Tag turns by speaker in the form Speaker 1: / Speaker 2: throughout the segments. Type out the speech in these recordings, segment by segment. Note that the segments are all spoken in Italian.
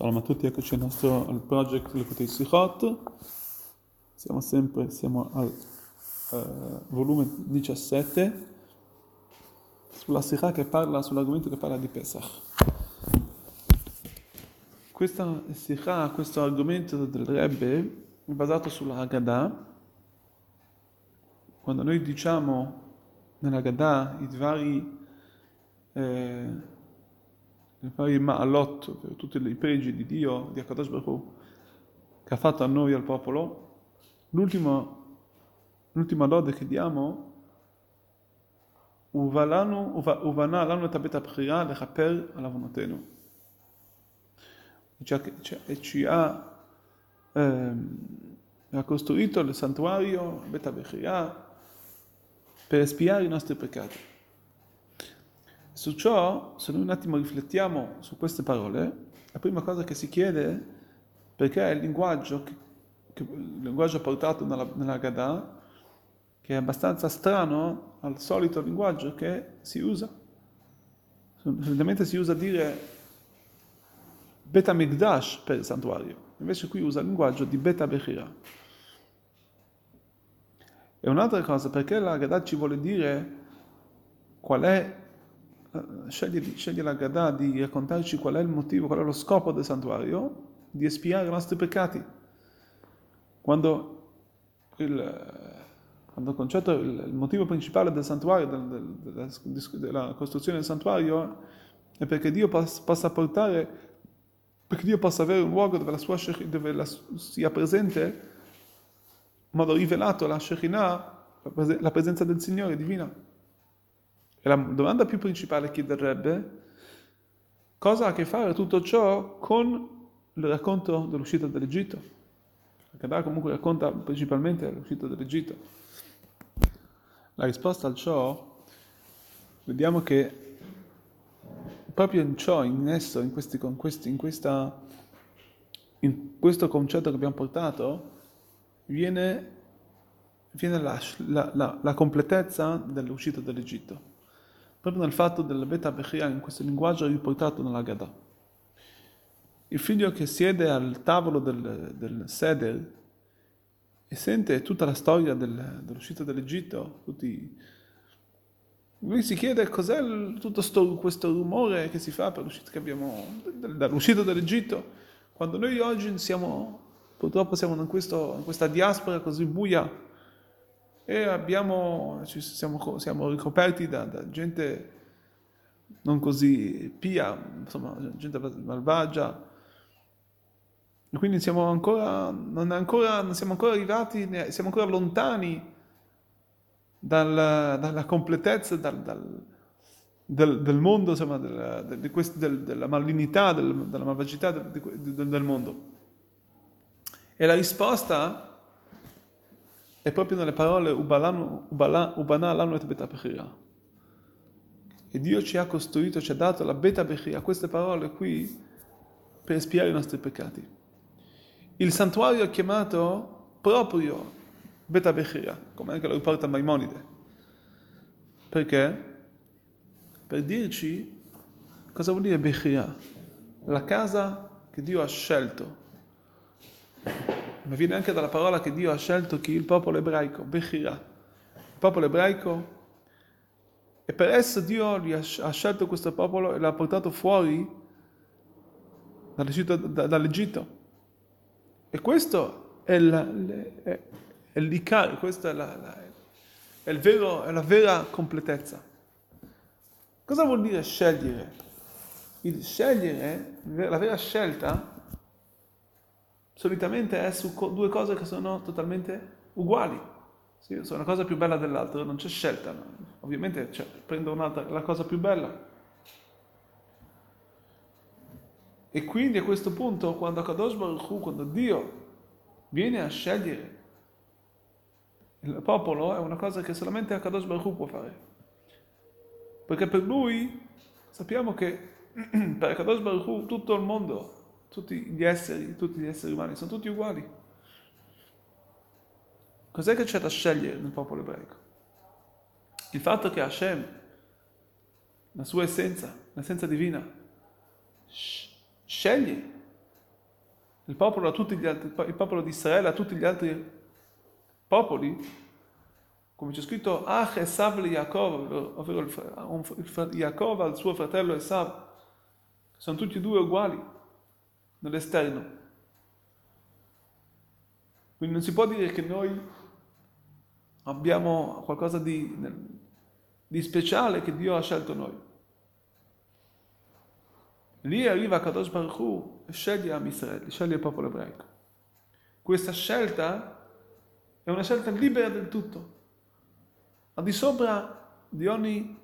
Speaker 1: Shalom a tutti, eccoci al nostro al project Lekutei Sichot. Siamo sempre, siamo al uh, volume 17, sulla Sikha che parla, sull'argomento che parla di Pesach. Questa Sikha, questo argomento del Rebbe, è basato sulla Haggadah. Quando noi diciamo nella Haggadah i vari... Eh, i vari ma'alot, per tutti i pregi di Dio, di Akadosh Baruch Hu, che ha fatto a noi, al popolo, l'ultima, l'ultima lode che diamo, ובנה לנו את הבית הבחירה לכפר על עוונותינו. E ci ha, eh, ha costruito il santuario, il Bet per espiare i nostri peccati. Su ciò, se noi un attimo riflettiamo su queste parole, la prima cosa che si chiede perché è il linguaggio, che, che, il linguaggio portato nella, nella Gadà, che è abbastanza strano al solito linguaggio che si usa. Solitamente si usa dire Beta Migdash per il santuario, invece qui usa il linguaggio di Beta Bechira. E un'altra cosa, perché la Gadà ci vuole dire qual è sceglie, sceglie la Gadà di raccontarci qual è il motivo, qual è lo scopo del santuario, di espiare i nostri peccati. Quando il, quando il concetto, il, il motivo principale del santuario, del, del, della costruzione del santuario, è perché Dio possa portare, perché Dio possa avere un luogo dove, la sua, dove la, sia presente, in modo rivelato la Shekinah, la presenza del Signore divina. E la domanda più principale chiederebbe cosa ha a che fare tutto ciò con il racconto dell'uscita dall'Egitto. Kadar comunque racconta principalmente l'uscita dall'Egitto. La risposta a ciò, vediamo che proprio in ciò, in esso, in, questi, in, questi, in, questa, in questo concetto che abbiamo portato, viene, viene la, la, la, la completezza dell'uscita dall'Egitto proprio nel fatto della beta bechia, in questo linguaggio riportato nella Gada. Il figlio che siede al tavolo del, del Seder e sente tutta la storia del, dell'uscita dall'Egitto, tutti, lui si chiede cos'è il, tutto sto, questo rumore che si fa per l'uscita abbiamo, dall'uscita dall'Egitto, quando noi oggi siamo, purtroppo siamo in, questo, in questa diaspora così buia, e abbiamo, siamo, siamo ricoperti da, da, gente non così pia, insomma, gente malvagia. E quindi siamo ancora, non, ancora, siamo ancora arrivati, siamo ancora lontani dal, dalla completezza dal, dal, del, del, mondo, insomma, della, de, de della malignità, della malvagità del mondo. E la risposta è proprio nelle parole Ubana lanu et beta bechira. E Dio ci ha costruito, ci ha dato la beta bechira, queste parole qui, per espiare i nostri peccati. Il santuario è chiamato proprio beta bechira, come anche lo riporta Maimonide. Perché? Per dirci cosa vuol dire bechira, la casa che Dio ha scelto ma viene anche dalla parola che Dio ha scelto chi il popolo ebraico, Bechira. Il popolo ebraico, e per esso Dio ha scelto questo popolo e l'ha portato fuori dall'Egitto. E questo è, la, è, è l'Icar, questa è, la, la, è, vero, è la vera completezza. Cosa vuol dire scegliere? Il scegliere, la vera scelta, solitamente è su due cose che sono totalmente uguali. Sì, sono una cosa più bella dell'altra, non c'è scelta. Ovviamente cioè, prendo la cosa più bella. E quindi a questo punto, quando Kadosh Baruch Hu, quando Dio viene a scegliere il popolo, è una cosa che solamente Kadosh Baruch Hu può fare. Perché per lui sappiamo che per Kadosh Baruch Hu tutto il mondo tutti gli esseri, tutti gli esseri umani sono tutti uguali. Cos'è che c'è da scegliere nel popolo ebraico? Il fatto che Hashem, la sua essenza, l'essenza divina, sceglie il popolo, altri, il popolo di Israele a tutti gli altri popoli, come c'è scritto, Ach Esav li Yaakov, ovvero Yaakov al suo fratello Esav, sono tutti e due uguali nell'esterno. Quindi non si può dire che noi abbiamo qualcosa di, di speciale che Dio ha scelto noi. Lì arriva Kadosh Baruch Hu e sceglie Am Israele, sceglie il popolo ebraico. Questa scelta è una scelta libera del tutto, al di sopra di ogni,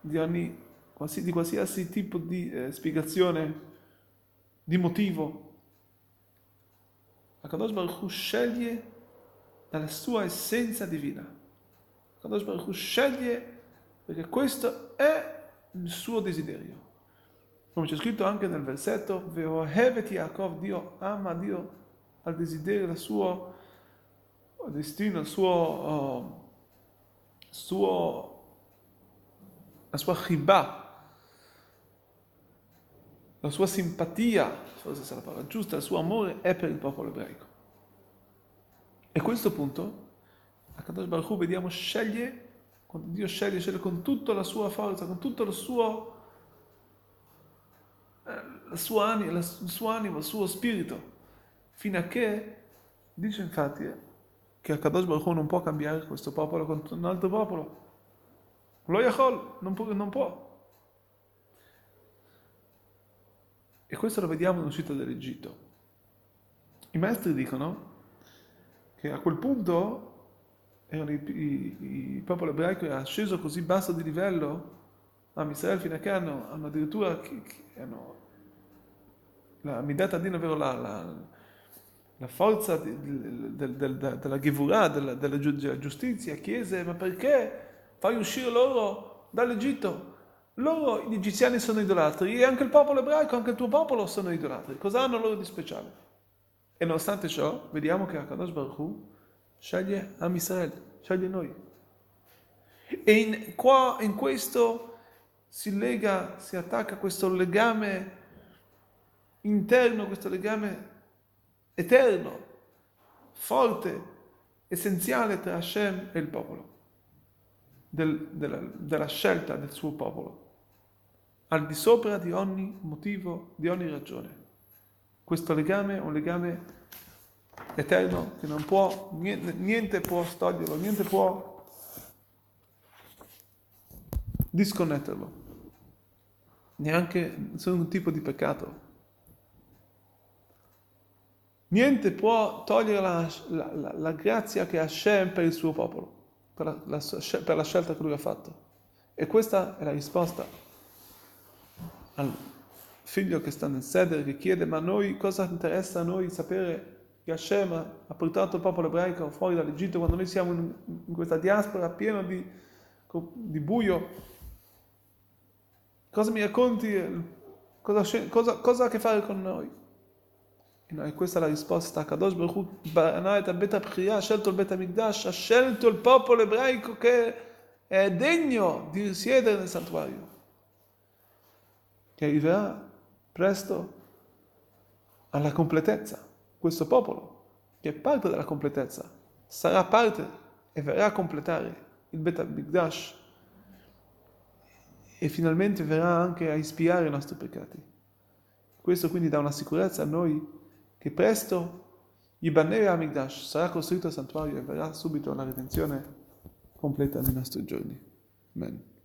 Speaker 1: di, ogni, di qualsiasi tipo di eh, spiegazione, di motivo. Kadosh Baruch Hu sceglie dalla sua essenza divina. Kadosh Baruch Hu sceglie perché questo è il suo desiderio. Come c'è scritto anche nel versetto, Veohevet Yaakov, Dio ama Dio al desiderio del suo destino, il suo, uh, suo, la sua chibà, la sua simpatia, forse è la parola giusta, il suo amore è per il popolo ebraico. E a questo punto, a Kadosh Baruch Hu vediamo sceglie, quando Dio sceglie, sceglie con tutta la sua forza, con tutto il suo il suo, animo, il suo animo, il suo spirito, fino a che dice infatti che Akadosh Baruch Hu non può cambiare questo popolo con un altro popolo. Lo Yachol non può, non può. E questo lo vediamo nell'uscita dall'Egitto. I maestri dicono che a quel punto il popolo ebraico era sceso così basso di livello a Israele fino a che hanno, hanno addirittura che, che hanno la Midat Adin, ovvero la, la, la forza del, del, del, della Gevurah, della, della, giustizia, chiese, ma perché fai uscire loro dall'Egitto? Loro, gli egiziani, sono idolatri e anche il popolo ebraico, anche il tuo popolo sono idolatri. Cosa hanno loro di speciale? E nonostante ciò, vediamo che Akadosh Baruch Hu sceglie Am Israel, sceglie noi. E in, qua, in questo si lega, si attacca questo legame interno, questo legame eterno, forte, essenziale tra Hashem e il popolo, del, della, della scelta del suo popolo, al di sopra di ogni motivo, di ogni ragione. Questo legame è un legame eterno che non può, niente, niente può toglierlo, niente può disconnetterlo, neanche nessun tipo di peccato. Niente può togliere la, la, la, la grazia che ha Hashem per il suo popolo, per la, per la scelta che lui ha fatto. E questa è la risposta al figlio che sta nel sedere, che chiede, ma noi cosa interessa a noi sapere che Hashem ha portato il popolo ebraico fuori dall'Egitto quando noi siamo in, in questa diaspora piena di, di, buio? Cosa mi racconti? Cosa, cosa, cosa ha a che fare con noi? E questa è la risposta. Kadosh Baruch Bet ha scelto il Bet HaMikdash, ha scelto il popolo ebraico che è degno di risiedere nel santuario, che arriverà presto alla completezza. Questo popolo, che è parte della completezza, sarà parte e verrà a completare il Bet HaMikdash e finalmente verrà anche a ispirare i nostri peccati. Questo quindi dà una sicurezza a noi che presto Yibanei Amigdash sarà costruito il santuario e verrà subito la redenzione completa nei nostri giorni. Amen.